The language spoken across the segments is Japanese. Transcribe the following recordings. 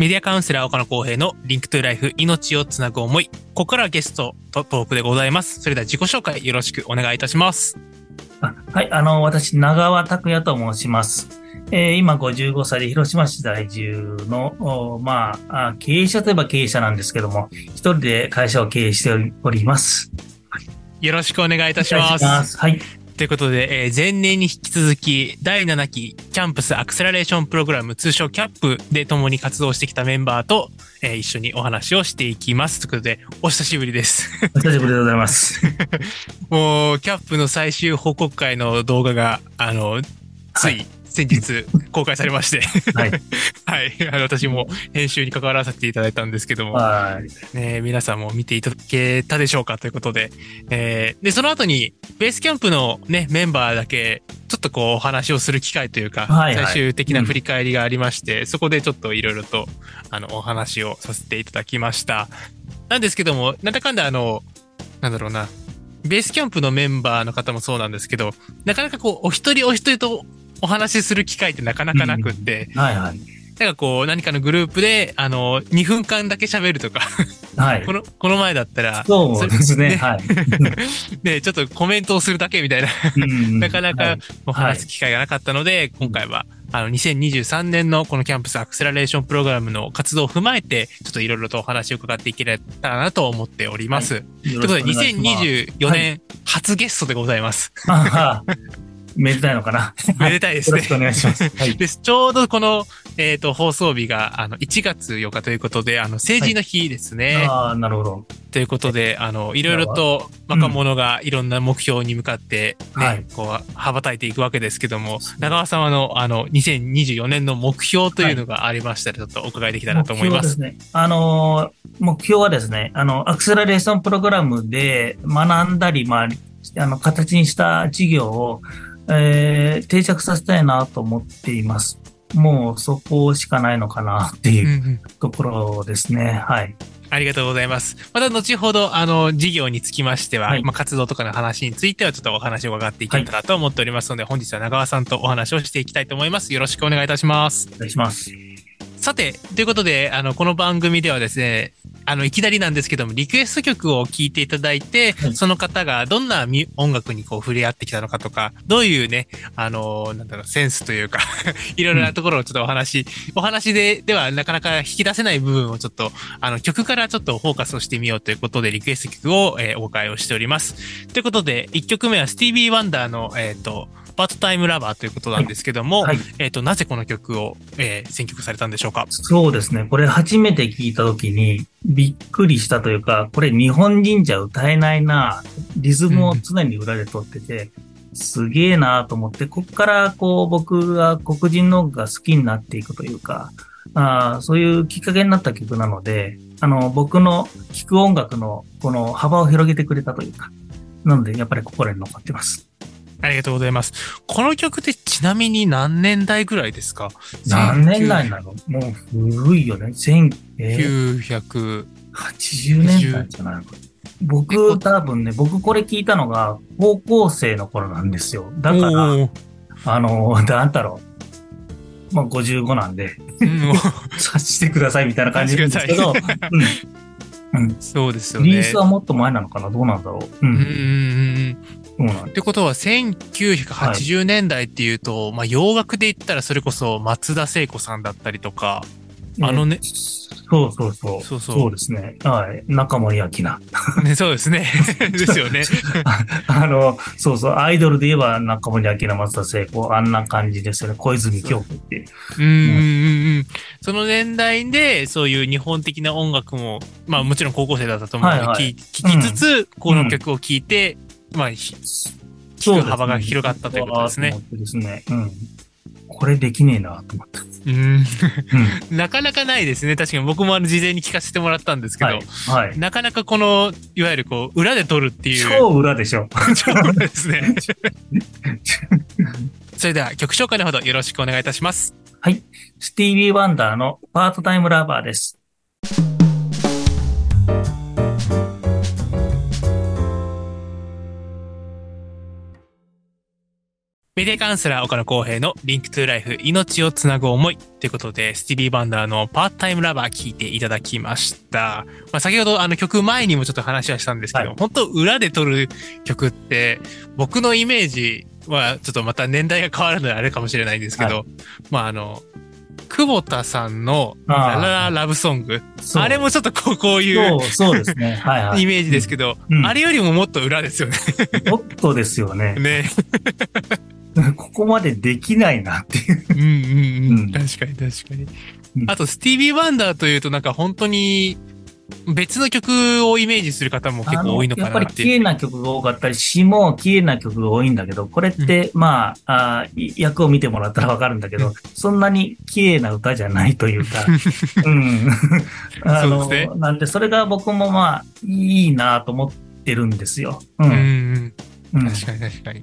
メディアカウンセラー岡野公平の Link to Life 命をつなぐ思い。ここからはゲストとトークでございます。それでは自己紹介よろしくお願いいたします。あはい、あの、私、長和琢也と申します。えー今55歳で広島市在住の、おまああ、経営者といえば経営者なんですけども、一人で会社を経営しております。よろしくお願いいたします。いします。はい。ということで、えー前年に引き続き、第7期キャンプスアクセラレーションプログラム、通称キャップで共に活動してきたメンバーと、えー一緒にお話をしていきます。ということで、お久しぶりです。お久しぶりでございます。もう、キャップの最終報告会の動画が、あの、つ、はい先日公開されまして、はい。はい。あの私も編集に関わらせていただいたんですけども、はい。ね、皆さんも見ていただけたでしょうかということで、えーで、その後に、ベースキャンプのね、メンバーだけ、ちょっとこう、お話をする機会というか、はいはい最終的な振り返りがありまして、そこでちょっといろいろと、あの、お話をさせていただきました。なんですけども、なんだかんだあの、なんだろうな、ベースキャンプのメンバーの方もそうなんですけど、なかなかこう、お一人お一人とお話しする機会ってなかなかなくって、はい。はい。なんかこう、何かのグループで、あの、2分間だけ喋るとか、はいこ。の、この前だったら、そうですね。ねはい。ね、ちょっとコメントをするだけみたいな、うんなかなかはいお話す機会がなかったので、今回は、あの、2023年のこのキャンプスアクセラレーションプログラムの活動を踏まえて、ちょっといろいろとお話を伺っていけたらなと思っております。よということで、ろしくお願いします2024は年初ゲストでございます。ああ めでたいのかな？めでたいですねよろしくお願いします。はい。です。ちょうどこの、えっ、と、放送日が、あの、1月4日ということで、あの、成人の日ですね。ああ、なるほど。ということで、あの、いろいろと若者がいろんな目標に向かって、ね、はいこう、羽ばたいていくわけですけども、長川様の、あの、2024年の目標というのがありましたら、ちょっとお伺いできたらと思います。目標ですね。あのー、目標はですね、あの、アクセラレーションプログラムで学んだり、まあ、あの、形にした事業を、えー定着させたいなと思っています。もうそこしかないのかなってうんいううんところですね。はい。ありがとうございます。また後ほど、あの、事業につきましては、はいまあ、活動とかの話については、ちょっとお話を伺っていけたらと思っておりますので、本日は長川さんとお話をしていきたいと思います。よろしくお願いいたします。お願いします。さて、ということで、あの、この番組ではですね、あの、いきなりなんですけども、リクエスト曲を聴いていただいて、はいその方がどんなみ音楽にこう触れ合ってきたのかとか、どういうね、あの、なんだろう、センスというか、いろいろなところをちょっとお話、お話で、ではなかなか引き出せない部分をちょっと、あの、曲からちょっとフォーカスをしてみようということで、リクエスト曲を、えーお伺いをしております。ということで、1曲目はスティービー・ワンダーの、えっ、と、パートタイムラバーということなんですけども、はい。えっ、と、なぜこの曲を、えー選曲されたんでしょうか？そうですね。これ初めて聞いたときにびっくりしたというか、これ日本人じゃ歌えないな。リズムを常に裏で取ってて、すげえなと思って、こっからこう僕が黒人のが好きになっていくというか、あーそういうきっかけになった曲なので、あの、僕の聴く音楽のこの幅を広げてくれたというか、なのでやっぱり心に残ってます。ありがとうございます。この曲ってちなみに何年代ぐらいですか？何年代なの？もう古いよね。1000、えー ?900、80年代じゃないのか。僕、多分ね、僕これ聞いたのが高校生の頃なんですよ。だから、あの、なんだろう。まあ、55なんで、うん 察してくださいみたいな感じなんですけど、うん。うん。そうですよね。リリースはもっと前なのかな？どうなんだろう？う。うんんうんってことは、1980年代っていうと、まあ、洋楽で言ったらそれこそ松田聖子さんだったりとか、あのねえそうそうそう。そうそうそうですね。はい。中森明菜。ね、そうですね。ですよね。あの、そうそう。アイドルで言えば中森明菜、松田聖子、あんな感じですよね。小泉京子っていう。うんうんうんうん。その年代で、そういう日本的な音楽も、まあもちろん高校生だったと思うので、はいはい聞聞きつつ、この曲を聴いて、まあ、ひ聞く幅が広がったということですねそう。ですね。うん。これできねえなと思った。うん。うん。なかなかないですね。確かに僕もあの事前に聞かせてもらったんですけど、はい。はい。なかなかこの、いわゆるこう、裏で撮るっていう。超裏でしょ。超裏ですね。それでは曲紹介のほどよろしくお願いいたします。はい。スティービー・ワンダーの Part-Time Lover です。メメディアカウンセラー岡野公平の Link to Life 命をつなぐ思いということで、スティービー・ワンダーの Part-Time Lover 聞いていただきました。まあ、先ほどあの曲前にもちょっと話はしたんですけど、はい本当裏で撮る曲って、僕のイメージはちょっとまた年代が変わるのであれかもしれないんですけど、はまああの、久保田さんのララララブソング、あれもちょっとこうこういうそう、ですね。はいはい。イメージですけど、うんあれよりももっと裏ですよね。もっとですよね。ね。ここまでできないなっていう。うんうんうん。うん確かに確かにう。んあと、スティービー・ワンダーというとなんか本当に別の曲をイメージする方も結構多いのかやっぱり綺。麗な曲が多かったり、詩も綺麗な曲が多いんだけど、これって、まあ、あ役を見てもらったらわかるんだけど、うんそんなに綺麗な歌じゃないというか、うん。あの、そうですねなんで、それが僕もまあ、いいなと思ってるんですよ。う。うんんうん。確かに確かに。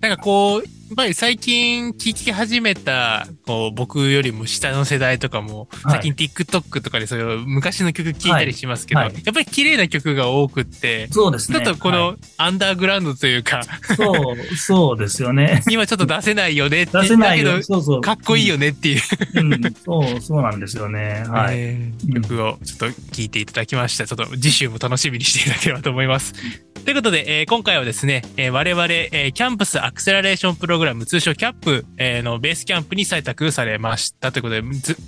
なんかこう、やっぱり最近聴き始めた、こう、僕よりも下の世代とかも、はい最近 TikTok とかでそういう昔の曲聴いたりしますけど、はいはいやっぱり綺麗な曲が多くって、そうですね。ちょっとこはのアンダーグラウンドというか、いそう、そうですよね。今ちょっと出せないよねって、出せないけど。かっこいいよねっていう、うん。そう、そうなんですよね。はい。曲をちょっと聴いていただきました。ちょっと次週も楽しみにしていただければと思います。ということで、えー今回はですね、えー我々、えーキャンプスアクセラレーションプログラム、通称キャップ、えーのベースキャンプに採択されましたということで、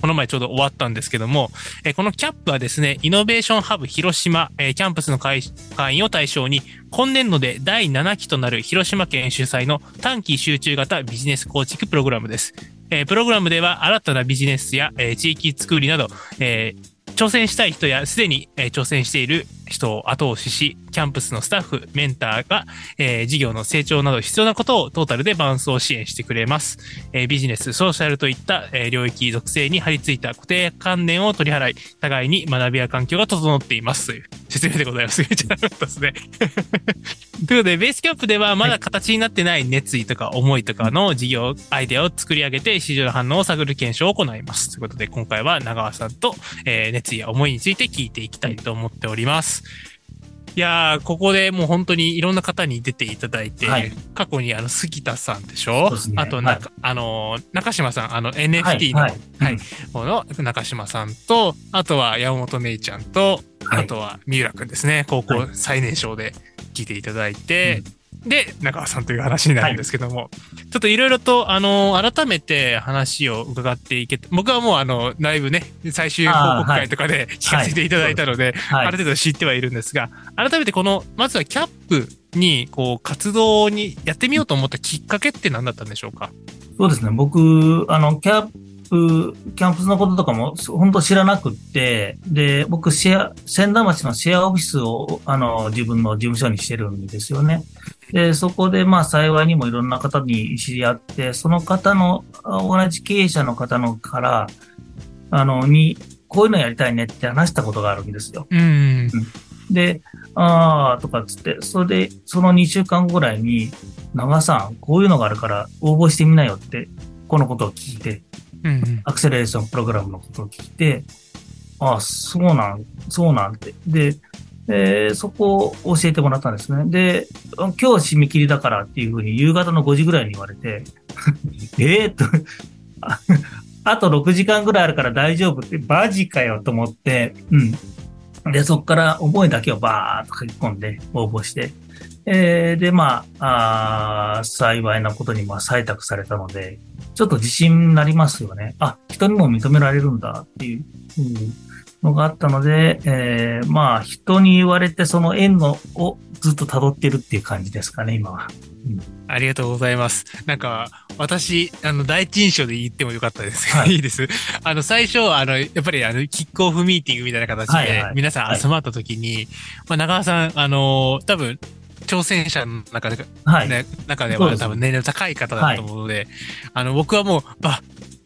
この前ちょうど終わったんですけども、えーこのキャップはですね、イノベーションハブ広島、えーキャンプスの会会員を対象に、今年度で第7期となる広島県主催の短期集中型ビジネス構築プログラムです。えープログラムでは新たなビジネスや、えー地域作りなど、えー挑戦したい人やすでに、挑戦している人を後押しし、キャンプスのスタッフ、メンターが、えー事業の成長など必要なことをトータルで伴走支援してくれます。えービジネス、ソーシャルといった、えー領域属性に張り付いた固定観念を取り払い、互いに学びや環境が整っていますという説明でございます。めっちゃ長かったですね。ということで、ベースキャンプではまだ形になってない熱意とか思いとかの事業アイデアを作り上げて市場の反応を探る検証を行います。ということで、今回は長川さんと、えー熱意や思いについて聞いていきたいと思っております。いやー、ここでもう本当にいろんな方に出ていただいて、はい。過去にあの、杉田さんでしょ？ね。あとなんか、あのー、中島さん、あの、NFT の、ははい。い、はい方の中島さんと、あとは山本芽衣ちゃんと、はい。あとは三浦くんですね。高校最年少で聞いていただいて、で、中川さんという話になるんですけども、ちょっといろいろと、あの、改めて話を伺っていけて、僕はもうあの、だいぶね、最終報告会とかで聞かせていただいたので、はい。ある程度知ってはいるんですが、改めてこの、まずはキャップに、こう、活動にやってみようと思ったきっかけって何だったんでしょうか？そうですね。僕、あの、キャンプ、キャンプスのこととかも本当知らなくって、で、僕、シェア、千田町のシェアオフィスを、あの、自分の事務所にしてるんですよね。で、そこで、まあ、幸いにもいろんな方に知り合って、その方の、あ同じ経営者の方のから、あの、に、こういうのやりたいねって話したことがあるんですよ。うん。で、あーとかっつって、それで、その2週間ぐらいに、長さん、こういうのがあるから応募してみなよって、このことを聞いて、うん。アクセレーションプログラムのことを聞いて、ああ、そうなん、そうなんて。で、えーそこを教えてもらったんですね。で、今日締め切りだからっていうふうに夕方の5時ぐらいに言われて、ええと、あ と6時間ぐらいあるから大丈夫って、マジかよと思って、うん。で、そこから思いだけをバーっと書き込んで応募して、えーで、まあ、あ幸いなことにまあ採択されたので、ちょっと自信になりますよね。あ、人にも認められるんだっていううんのがあったので、えーまあ、人に言われてその縁のをずっと辿ってるっていう感じですかね、今は。ありがとうございます。なんか、私、あの、第一印象で言ってもよかったです。はい いいです。あの、最初、あの、やっぱり、あの、キックオフミーティングみたいな形ではいはい、皆さん集まった時に、まあ、長川さん、あの、多分、挑戦者の中で、はい。ね、中では多分年齢の高い方だと思うので、あの、僕はもう、あ、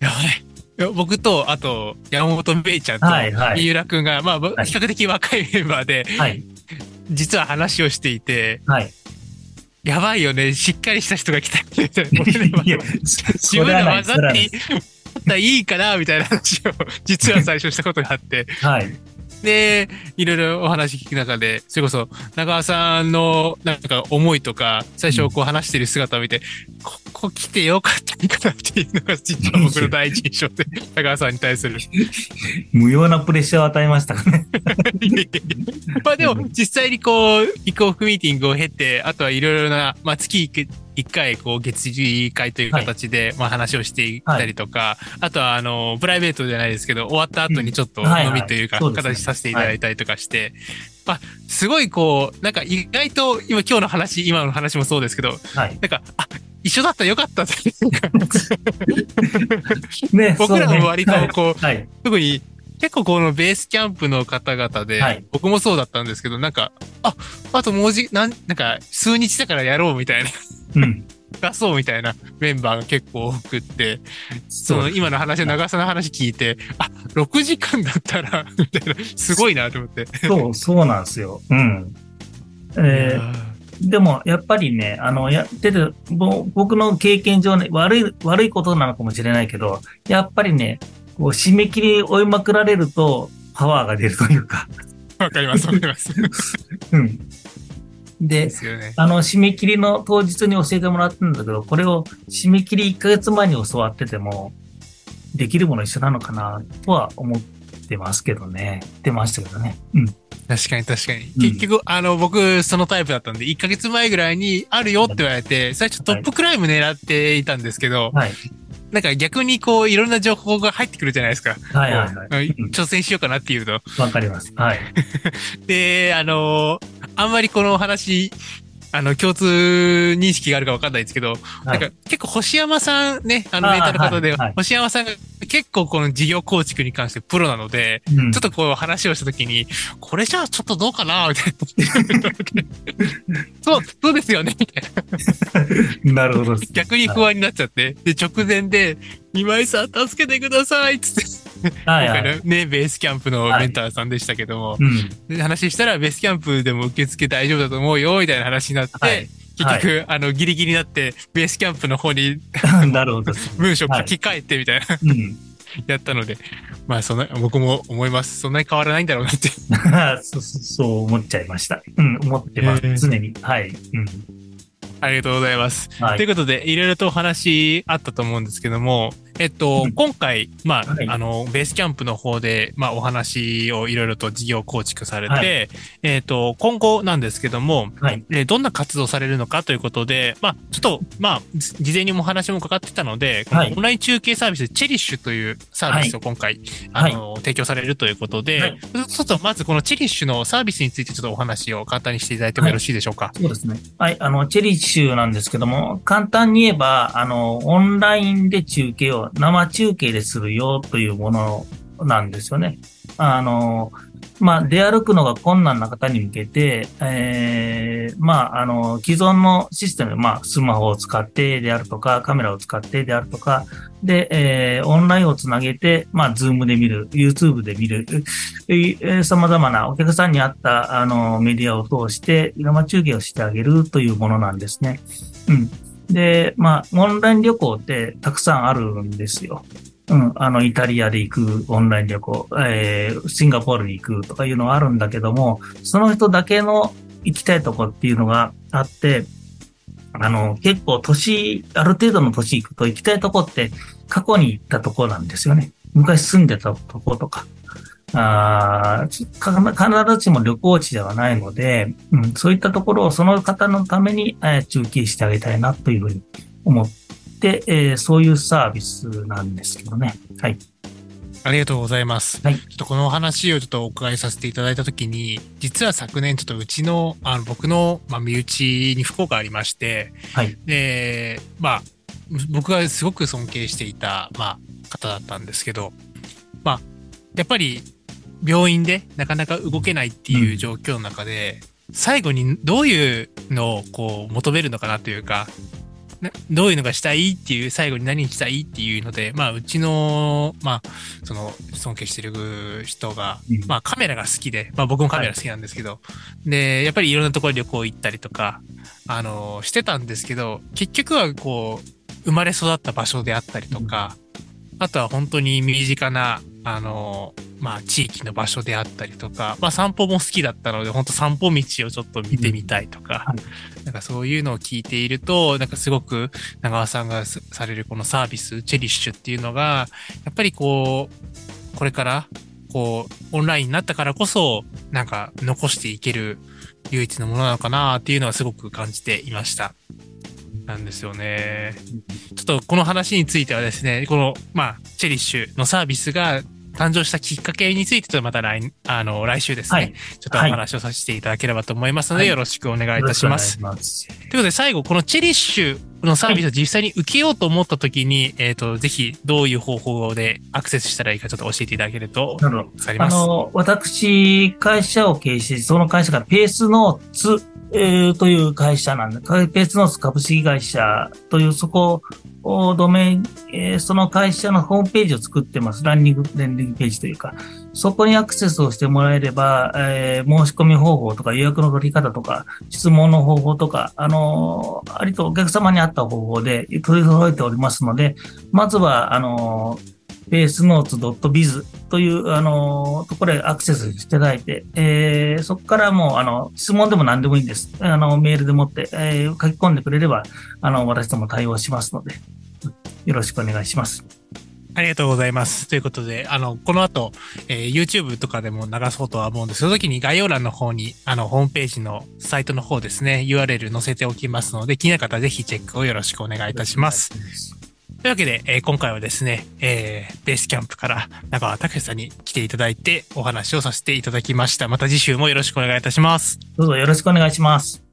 やばい。僕と、あと、山本めいちゃんと、はいはい三浦くんが、まあ、比はい較的若いメンバーで、はい。実は話をしていて、はい。やばいよね、しっかりした人が来たみたい な。自分ら混ざっていいかなみたいな話を実は最初したことがあって、はい。で、いろいろお話聞く中で、それこそ長川さんのなんか思いとか、最初こう話してる姿を見て、ここ来てよかったんかなっていうのが実は僕の第一印象で、高川さんに対する。無用なプレッシャーを与えましたかね。まあでも、実際にこう、キックオフミーティングを経て、あとはいろいろな、まあ月一回、こう、月次会という形で、まあ話をしていったりとか、あとは、あの、プライベートじゃないですけど、終わった後にちょっと飲みというか、形させていただいたりとかして、まあ、すごいこう、なんか意外と、今今日の話、今の話もそうですけど、はい、なんか、あ、一緒だったらよかったってね、僕らも割とこう、はい、特に結構このベースキャンプの方々で、はい、僕もそうだったんですけど、なんか、あ、あともうじ、なん、なんか、数日だからやろうみたいな。うん。出そうみたいなメンバーが結構多くって、その今の話、長さの話聞いて、あ、6時間だったら、みたいな、すごいなと思って。そう、そうなんですよ。うん。えー、でも、やっぱりね、あの、やってる、僕の経験上ね、悪い、悪いことなのかもしれないけど、やっぱりね、こう締め切り追いまくられると、パワーが出るというか。わかります、わかります。うん。で、ね、あの、締め切りの当日に教えてもらったんだけど、これを締め切り1ヶ月前に教わってても、できるもの一緒なのかな、とは思ってますけどね。出ましたけどね。うん。確かに確かに。結局、うん、あの、僕、そのタイプだったんで、1ヶ月前ぐらいにあるよって言われて、最初トップクライム狙っていたんですけど、はい、なんか逆にこう、いろんな情報が入ってくるじゃないですか。はいはいはい。挑戦しようかなっていうと。わかります。はい。で、あの、あんまりこの話、あの、共通認識があるかわかんないですけど、はい、なんか結構星山さんね、あのメーターの方で、はいはい、星山さんが結構この事業構築に関してプロなので、うん、ちょっとこう話をしたときに、これじゃあちょっとどうかなみたいな。そう、そうですよねみたいな。なるほど。逆に不安になっちゃって、で、直前で、今井さん助けてくださいつって。はいはい、今回のね、ベースキャンプのメンターさんでしたけども、はいうん、話したらベースキャンプでも受付大丈夫だと思うよ、みたいな話になって、はい、結局、はい、あの、ギリギリになって、ベースキャンプの方に なるほど。文章書き換えてみたいな、うん、やったので、まあ、そんな、僕も思います。そんなに変わらないんだろうなって そ。そう思っちゃいました。うん、思ってます。えー、常に。はい。うんありがとうございます。はい、ということで、いろいろとお話あったと思うんですけども、えっと、うん、今回、まあ、はい、あの、ベースキャンプの方で、まあ、お話をいろいろと事業構築されて、はい、えっと、今後なんですけども、はい、えどんな活動されるのかということで、まあ、ちょっと、まあ、事前にもお話もかかってたので、オンライン中継サービス、チェリッシュというサービスを今回、あの、提供されるということで、ちょっとまずこのチェリッシュのサービスについてちょっとお話を簡単にしていただいてもよろしいでしょうか？そうですね。はい、あの、チェリッシュなんですけども、簡単に言えば、あの、オンラインで中継を、生中継でするよというものなんですよね。あの、まあ、出歩くのが困難な方に向けて、ええー、まあ、あの、既存のシステム、まあ、スマホを使ってであるとか、カメラを使ってであるとか、で、えー、オンラインをつなげて、まあ、ズームで見る、YouTube で見る、えー、様々なお客さんに合った、あの、メディアを通して、生中継をしてあげるというものなんですね。うん。で、まあ、オンライン旅行ってたくさんあるんですよ。うん、あの、イタリアで行くオンライン旅行、えー、シンガポールに行くとかいうのはあるんだけども、その人だけの行きたいとこっていうのがあって、あの、結構年、ある程度の年行くと行きたいとこって過去に行ったとこなんですよね。昔住んでたとことか。あ必ずしも旅行地ではないので、うん、そういったところをその方のために、えー、中継してあげたいなというふうに思っ、えー、そういうサービスなんですけどね。はい。ありがとうございます。はい。ちょっとこのお話をちょっとお伺いさせていただいたときに、実は昨年ちょっとうちの、あの、僕の、まあ、身内に不幸がありまして、はい。で、まあ、僕がすごく尊敬していた、まあ、方だったんですけど、まあ、やっぱり、病院でなかなか動けないっていう状況の中で、うん、最後にどういうのをこう求めるのかなというか、どういうのがしたいっていう、最後に何にしたいっていうので、まあ、うちの、まあ、その、尊敬してる人が、うん、まあ、カメラが好きで、まあ、僕もカメラ好きなんですけど、はい、で、やっぱりいろんなところ旅行行ったりとか、あの、してたんですけど、結局はこう、生まれ育った場所であったりとか、うん、あとは本当に身近な、あの、まあ、地域の場所であったりとか、まあ、散歩も好きだったので、本当散歩道をちょっと見てみたいとか、はいなんかそういうのを聞いていると、なんかすごく長川さんがすされるこのサービス、チェリッシュっていうのが、やっぱりこう、これから、こう、オンラインになったからこそ、なんか残していける唯一のものなのかなっていうのはすごく感じていました。なんですよね。ちょっとこの話についてはですね、この、まあ、チェリッシュのサービスが誕生したきっかけについて、ちょっとまた来、あの、来週ですね、はいちょっとお話をさせていただければと思いますので、はいよろしくお願いいたします。よろくお願いします。ということで、最後、このチェリッシュのサービスを実際に受けようと思ったときに、えっ、と、ぜひ、どういう方法でアクセスしたらいいか、ちょっと教えていただけるとなるほど。助かります。あの、私、会社を経営して、その会社がペースノーツ、えーという会社なんで、ペースノーツ株式会社という、そこをドメイン、えその会社のホームページを作ってます。ランニング、ランニングページというか、そこにアクセスをしてもらえれば、えー申し込み方法とか予約の取り方とか、質問の方法とか、あのーありとお客様に合った方法で取り揃えておりますので、まずは、あのーベースノーツ .biz という、あの、ところへアクセスしていただいて、えーそこからもう、あの、質問でも何でもいいんです。あの、メールでもって、えー書き込んでくれれば、あの、私ども対応しますので、よろしくお願いします。ありがとうございます。ということで、あの、この後、えー YouTube とかでも流そうとは思うんです。その時に概要欄の方に、あの、ホームページのサイトの方ですね、URL 載せておきますので、気になる方はぜひチェックをよろしくお願いいたします。。というわけで、えー今回はですね、えーベースキャンプから中川拓也さんに来ていただいてお話をさせていただきました。また次週もよろしくお願いいたします。どうぞよろしくお願いします。